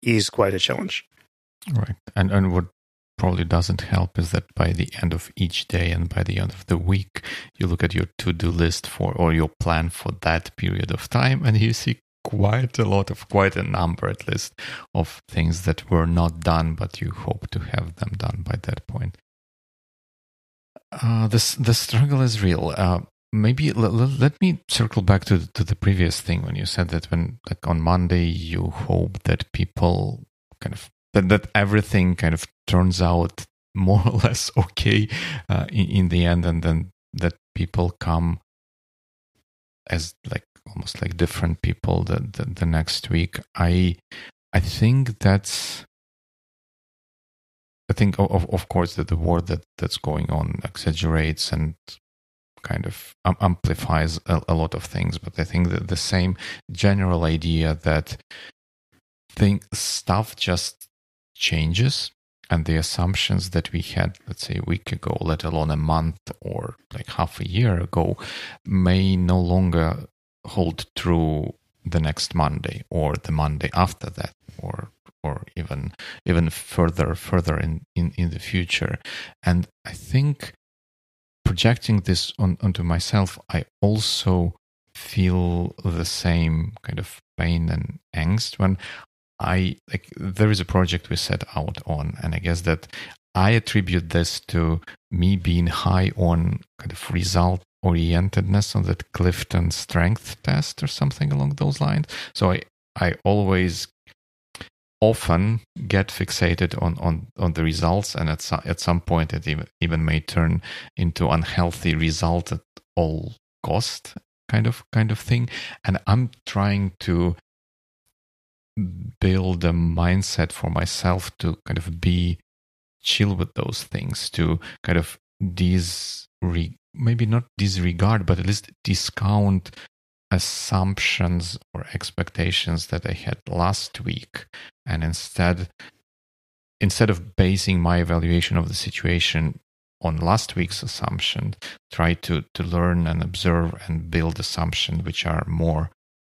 is quite a challenge. Right. And and what probably doesn't help is that by the end of each day and by the end of the week, you look at your to do list for or your plan for that period of time and you see quite a lot of quite a number at least of things that were not done but you hope to have them done by that point. Uh, this the struggle is real. Uh, maybe l- l- let me circle back to to the previous thing when you said that when like on monday you hope that people kind of that, that everything kind of turns out more or less <laughs> okay uh, in, in the end and then that people come as like almost like different people the, the, the next week. I i think that's i think of, of course that the war that that's going on exaggerates and kind of amplifies a, a, lot of things but i think that the same general idea that thing stuff just changes and the assumptions that we had let's say a week ago let alone a month or like half a year ago may no longer hold true the next monday or the monday after that or or even even further further in in, in the future. And i think projecting this on, onto myself i also feel the same kind of pain and angst when I like there is a project we set out on, and I guess that I attribute this to me being high on kind of result orientedness on that Clifton strength test or something along those lines. So I I always often get fixated on on on the results, and at some, at some point it even even may turn into unhealthy result at all cost kind of kind of thing. And I'm trying to build a mindset for myself to kind of be chill with those things, to kind of these maybe not disregard, but at least discount assumptions or expectations that I had last week, and instead instead of basing my evaluation of the situation on last week's assumption, try to to learn and observe and build assumptions which are more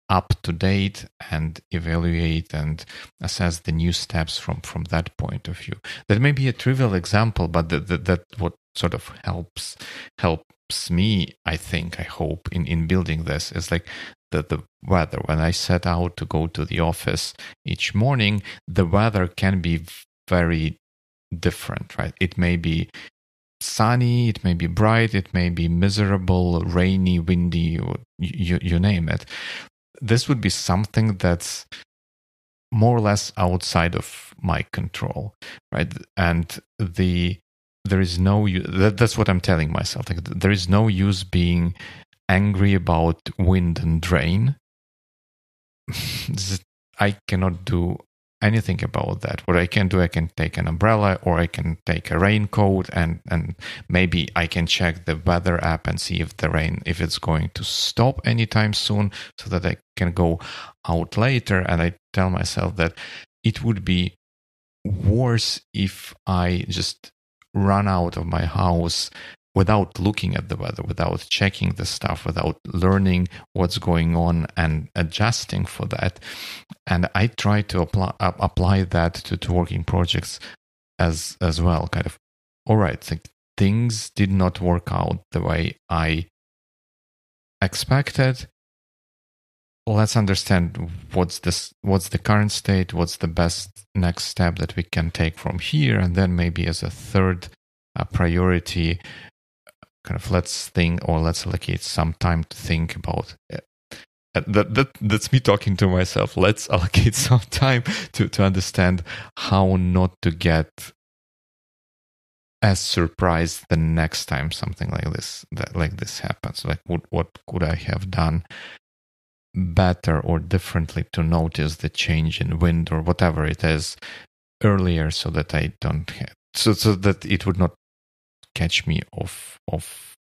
up to date and evaluate and assess the new steps from from that point of view. That may be a trivial example but that that, that what sort of helps helps me i think i hope in in building this. Is like the, the weather. When i set out to go to the office each morning the weather can be very different right? It may be sunny it may be bright it may be miserable rainy windy you, you name it. This would be something that's more or less outside of my control, right? And the there is no that, that's what I'm telling myself. Like there is no use being angry about wind and rain. <laughs> I cannot do anything about that. What I can do, I can take an umbrella or I can take a raincoat and, and maybe I can check the weather app and see if the rain, if it's going to stop anytime soon so that I can go out later. And I tell myself that it would be worse if I just run out of my house without looking at the weather, without checking the stuff, without learning what's going on and adjusting for that. And I try to apply uh, apply that to, to working projects as as well. Kind of, all right, like things did not work out the way I expected. Let's understand what's this what's the current state, what's the best next step that we can take from here, and then maybe as a third uh, priority kind of let's think or let's allocate some time to think about it. That, that that's me talking to myself. Let's allocate <laughs> some time to, to understand how not to get as surprised the next time something like this that like this happens. Like what what could I have done better or differently to notice the change in wind or whatever it is earlier so that I don't have, so so that it would not catch me off off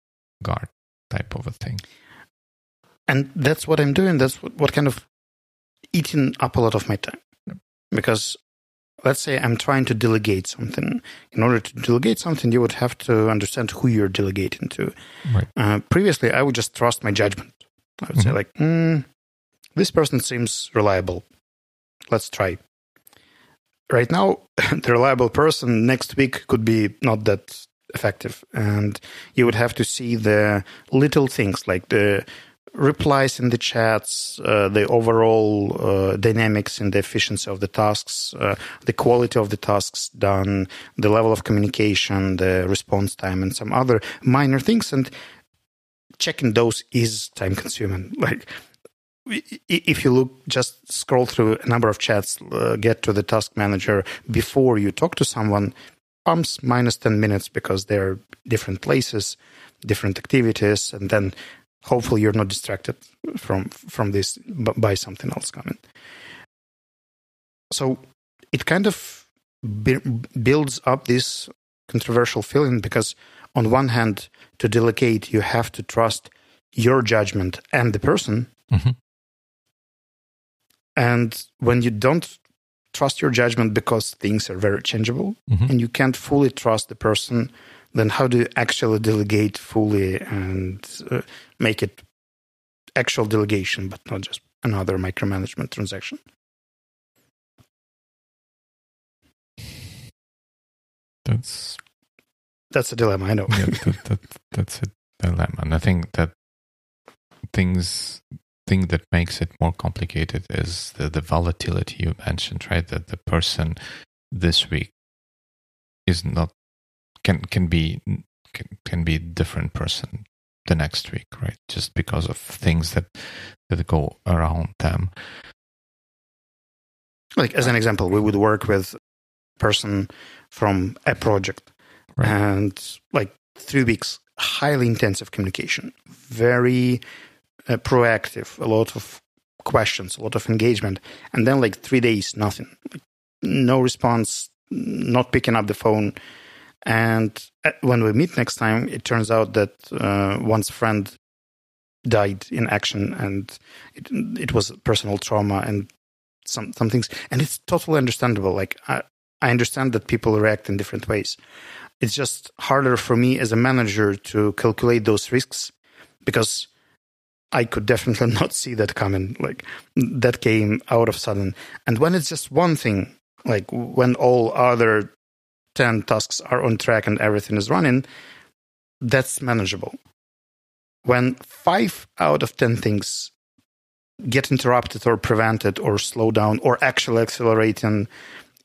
guard type of a thing. And that's what I'm doing. That's what, what kind of eating up a lot of my time because let's say I'm trying to delegate something. In order to delegate something, you would have to understand who you're delegating to. Right. Uh, previously, I would just trust my judgment. I would say Mhm. like, mm, this person seems reliable. Let's try. Right now, <laughs> the reliable person next week could be not that effective, and you would have to see the little things like the replies in the chats, uh, the overall uh, dynamics and the efficiency of the tasks, uh, the quality of the tasks done, the level of communication, the response time, and some other minor things. And checking those is time consuming. <laughs> Like, if you look, just scroll through a number of chats, uh, get to the task manager before you talk to someone, pumps minus 10 minutes because they're different places, different activities, and then hopefully you're not distracted from from this by something else coming. So it kind of bu- builds up this controversial feeling because on one hand, to delegate, you have to trust your judgment and the person, Mhm. and when you don't trust your judgment because things are very changeable Mhm. and you can't fully trust the person, then how do you actually delegate fully and uh, make it actual delegation, but not just another micromanagement transaction? That's That's a dilemma, I know. yeah, that, that, that's a dilemma. And I think that things thing that makes it more complicated is the, the volatility you mentioned, right? That the person this week is not can can be can, can be a different person the next week, right? Just because of things that that go around them. like as an example, we would work with a person from a project Right. and like three weeks, highly intensive communication, very uh, proactive, a lot of questions, a lot of engagement, and then like three days, nothing, like, no response, not picking up the phone. And uh, when we meet next time, it turns out that uh, one's friend died in action, and it, it was personal trauma and some some things, and it's totally understandable. Like I, I understand that people react in different ways. It's just harder for me as a manager to calculate those risks because I could definitely <laughs> not see that coming. Like that came out of sudden. And when it's just one thing, like when all other 10 tasks are on track and everything is running, that's manageable. When five out of 10 things get interrupted or prevented or slow down or actually accelerate in,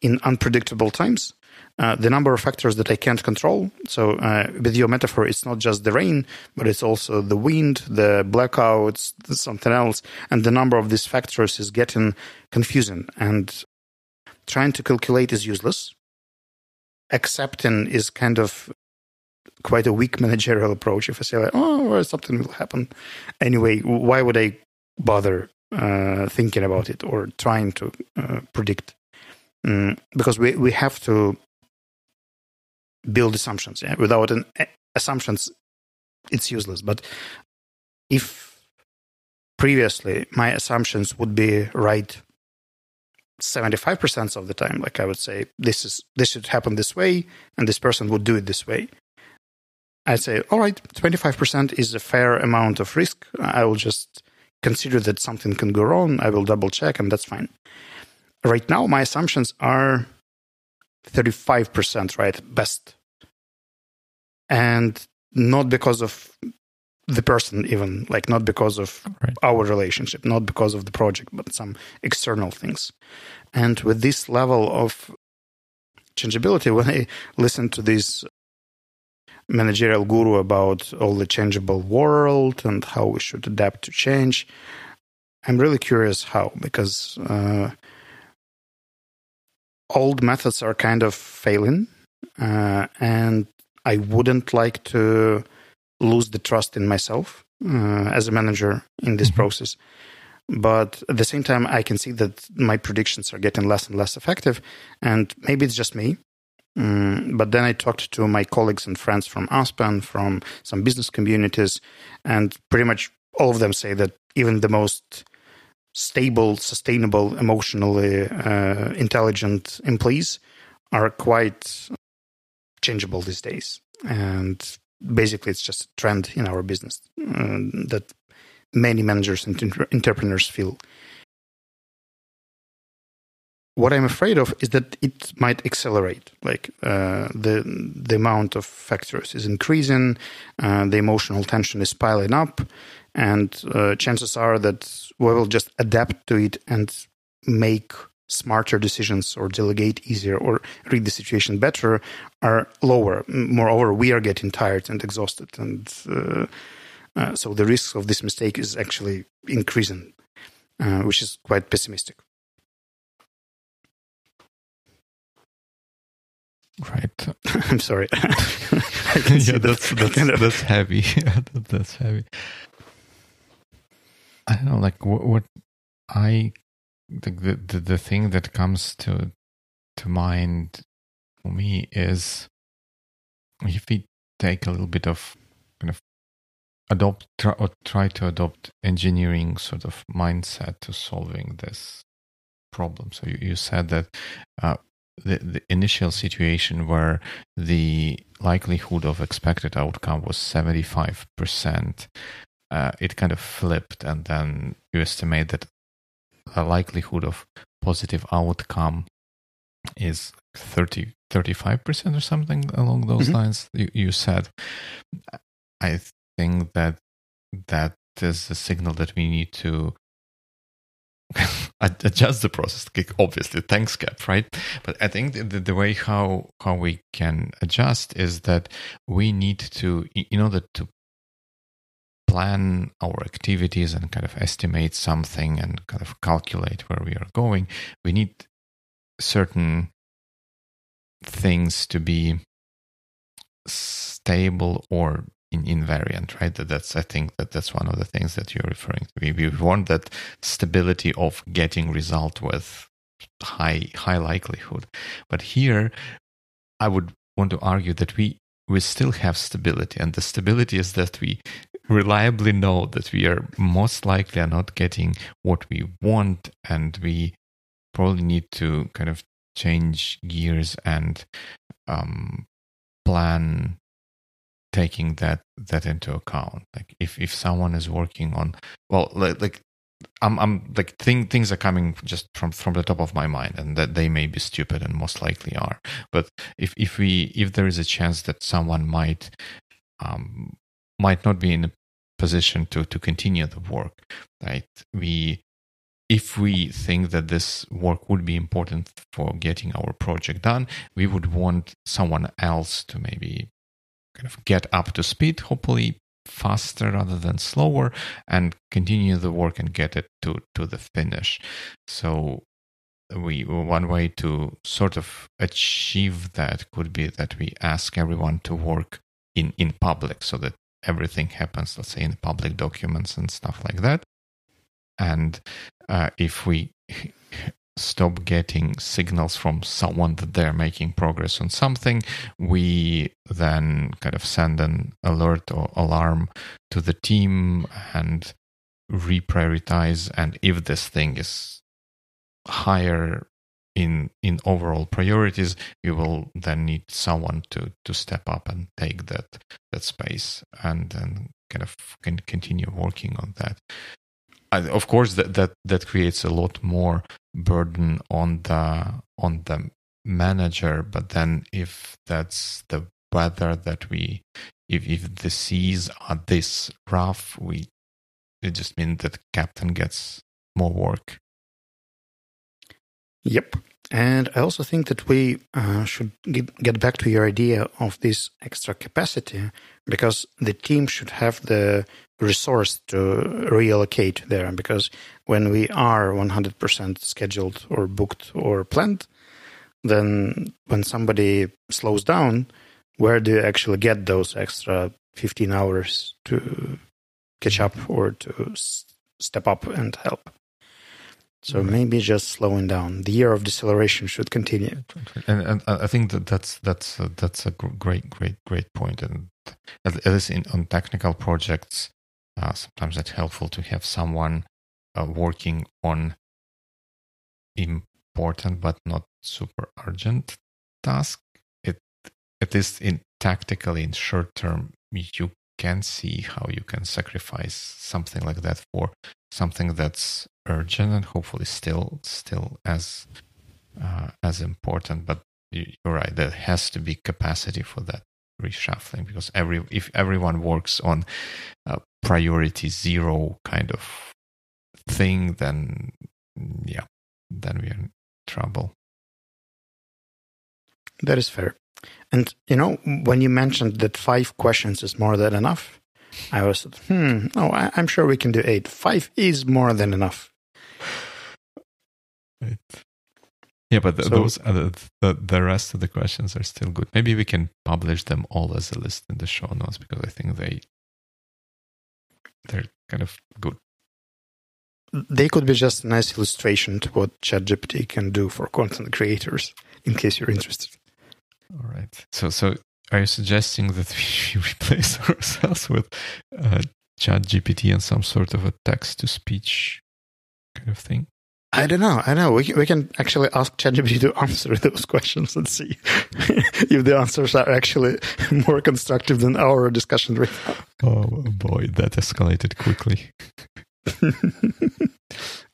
in unpredictable times, uh, the number of factors that I can't control. So, uh, with your metaphor, it's not just the rain, but it's also the wind, the blackouts, something else. And the number of these factors is getting confusing. And trying to calculate is useless. Accepting is kind of quite a weak managerial approach. If I say, like, oh, something will happen. Anyway, why would I bother uh, thinking about it or trying to uh, predict? Mm, because we, we have to build assumptions. Yeah? Without an, eh, assumptions, it's useless. But if previously my assumptions would be right 75% of the time, like I would say, this is this should happen this way, and this person would do it this way. I'd say, all right, 25% is a fair amount of risk. I will just consider that something can go wrong. I will double check, and that's fine. Right now, my assumptions are 35% right best. And not because of the person, even, like not because of Right. our relationship, not because of the project, but some external things. And with this level of changeability, <laughs> when I listen to this managerial guru about all the changeable world and how we should adapt to change, I'm really curious how, because uh, old methods are kind of failing, uh, and I wouldn't like to lose the trust in myself uh, as a manager in this Mhm. process. But at the same time, I can see that my predictions are getting less and less effective, and maybe it's just me. Mm, but then I talked to my colleagues and friends from Aspen, from some business communities, and pretty much all of them say that even the most stable, sustainable, emotionally uh, intelligent employees are quite changeable these days. And basically, it's just a trend in our business uh, that many managers and inter- entrepreneurs feel. What I'm afraid of is that it might accelerate. Like uh, the the amount of factors is increasing, uh, the emotional tension is piling up, and uh, chances are that we will just adapt to it and make smarter decisions or delegate easier or read the situation better are lower. Moreover, we are getting tired and exhausted, and uh, uh, so the risk of this mistake is actually increasing, uh, which is quite pessimistic. Right. <laughs> I'm sorry. <laughs> <laughs> yeah, that's that's, kind of... that's heavy. that's heavy. I don't know, like what, what I the, the the thing that comes to to mind for me is if we take a little bit of kind of adopt try, or try to adopt engineering sort of mindset to solving this problem. So you, you said that uh, the, the initial situation where the likelihood of expected outcome was 75% uh, it kind of flipped, and then you estimate that likelihood of positive outcome is 30 35% or something along those mm-hmm. lines you, you said i think that that is a signal that we need to <laughs> adjust the process obviously thanks cap right but i think the, the way how how we can adjust is that we need to in order to plan our activities and kind of estimate something and kind of calculate where we are going, we need certain things to be stable or in invariant, right? That that's I think that that's one of the things that you're referring to. We, we want that stability of getting result with high high likelihood. But here I would want to argue that we we still have stability and the stability is that we reliably know that we are most likely are not getting what we want and we probably need to kind of change gears and um, plan taking that that into account like if if someone is working on well like, like I'm I'm like thing, things are coming just from from the top of my mind, and that they may be stupid and most likely are. But if if we if there is a chance that someone might um might not be in a position to to continue the work, right? We if we think that this work would be important for getting our project done, we would want someone else to maybe kind of get up to speed, hopefully faster rather than slower and continue the work and get it to to the finish so we one way to sort of achieve that could be that we ask everyone to work in in public so that everything happens let's say in public documents and stuff like that and uh, if we <laughs> stop getting signals from someone that they're making progress on something, we then kind of send an alert or alarm to the team and reprioritize. And if this thing is higher in in overall priorities, you will then need someone to to step up and take that that space and then kind of can continue working on that. Of course that, that that creates a lot more burden on the on the manager but then if that's the weather that we if if the seas are this rough we it just means that captain gets more work yep and I also think that we uh, should get, back to your idea of this extra capacity because the team should have the resource to reallocate there. Because when we are 100% scheduled or booked or planned, then when somebody slows down, where do you actually get those extra 15 hours to catch up or to step up and help? So maybe just slowing down. The year of deceleration should continue. And, and I think that that's that's a, that's a great great great point. And at least in on technical projects, uh, sometimes it's helpful to have someone uh, working on important but not super urgent task, it at least in tactically in short term, you can see how you can sacrifice something like that for something that's urgent and hopefully still still as uh, as important. But you're right, there has to be capacity for that reshuffling because every if everyone works on a priority zero kind of thing, then yeah, then we're in trouble. That is fair. And you know, when you mentioned that five questions is more than enough, I was, hmm, oh, I, am sure we can do eight. Five is more than enough. Right. Yeah, but the, so, those the, the the rest of the questions are still good. Maybe we can publish them all as a list in the show notes because I think they they're kind of good. They could be just a nice illustration to what ChatGPT can do for content creators, in case you're interested. All right. So, so are you suggesting that <laughs> we replace <laughs> ourselves with uh, ChatGPT and some sort of a text to speech kind of thing? I don't know. I know. We can, we can actually ask ChatGPT to answer <laughs> those questions and see if the answers are actually more constructive than our discussion right now. Oh boy, that escalated quickly.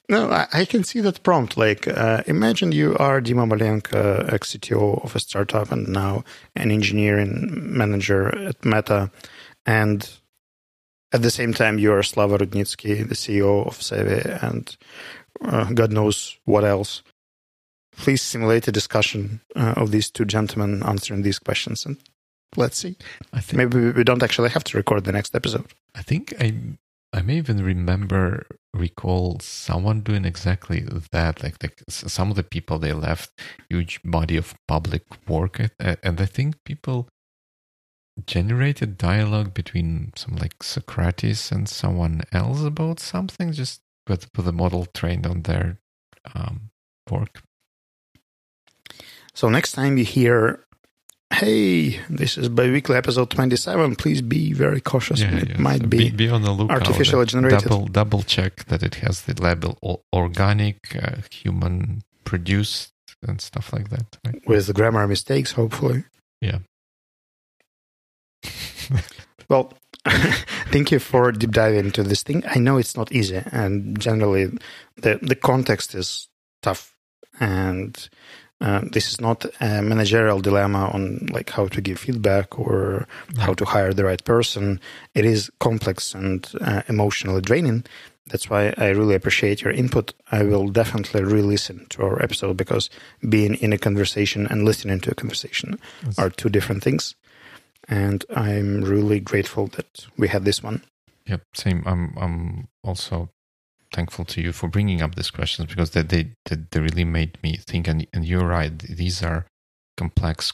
No, I, I, can see that prompt. Like, uh, imagine you are Dima Malenko, ex CTO of a startup, and now an engineering manager at Meta, and at the same time you are Slava Rudnitsky, the CEO of Sevi, and uh, God knows what else. Please simulate a discussion uh, of these two gentlemen answering these questions, and let's see. I think maybe we don't actually have to record the next episode. I think I I may even remember recall someone doing exactly that. Like, like some of the people they left huge body of public work, and I think people generated dialogue between some like Socrates and someone else about something, just with, with the model trained on their um, work. So next time you hear hey, this is biweekly episode 27. Please be very cautious. Yeah, it might be, be, on the lookout. Artificially generated. Double, double check that it has the label organic, uh, human produced, and stuff like that. Right? With grammar mistakes, hopefully. Yeah. <laughs> well, <laughs> thank you for deep diving into this thing. I know it's not easy, and generally, the the context is tough, and uh, this is not a managerial dilemma on like how to give feedback or how to hire the right person. It is complex and uh, emotionally draining. That's why I really appreciate your input. I will definitely re-listen to our episode because being in a conversation and listening to a conversation yes. are two different things. And I'm really grateful that we had this one. Yep, same. I'm I'm also thankful to you for bringing up these questions because they they, they really made me think. And, and you're right; these are complex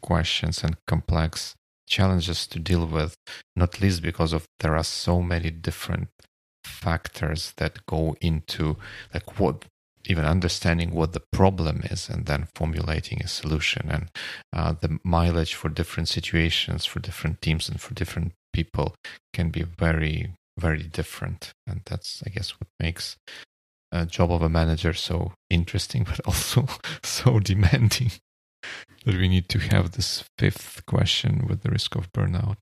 questions and complex challenges to deal with. Not least because of there are so many different factors that go into like what even understanding what the problem is and then formulating a solution and uh, the mileage for different situations for different teams and for different people can be very very different. And that's, I guess, what makes a job of a manager so interesting, <laughs> but also <laughs> so demanding <laughs> that we need to have this fifth question with the risk of burnout.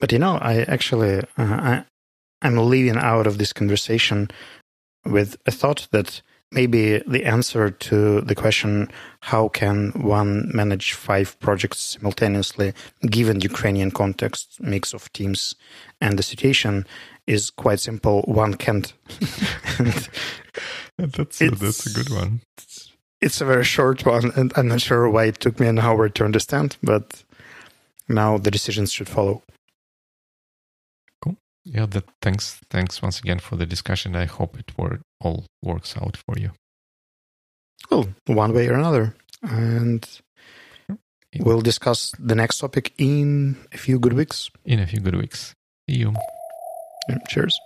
But you know, I actually, uh, I, I'm leaving out of this conversation with a thought that maybe the answer to the question how can one manage five projects simultaneously given the ukrainian context mix of teams and the situation is quite simple. One can't. <laughs> That's, a, that's a good one. it's a very short one and i'm not sure why it took me an hour to understand but now the decisions should follow yeah that thanks thanks once again for the discussion. I hope it wor- all works out for you. Well one way or another. And we'll discuss the next topic in a few good mm. weeks. In a few good weeks. See you. Yeah, cheers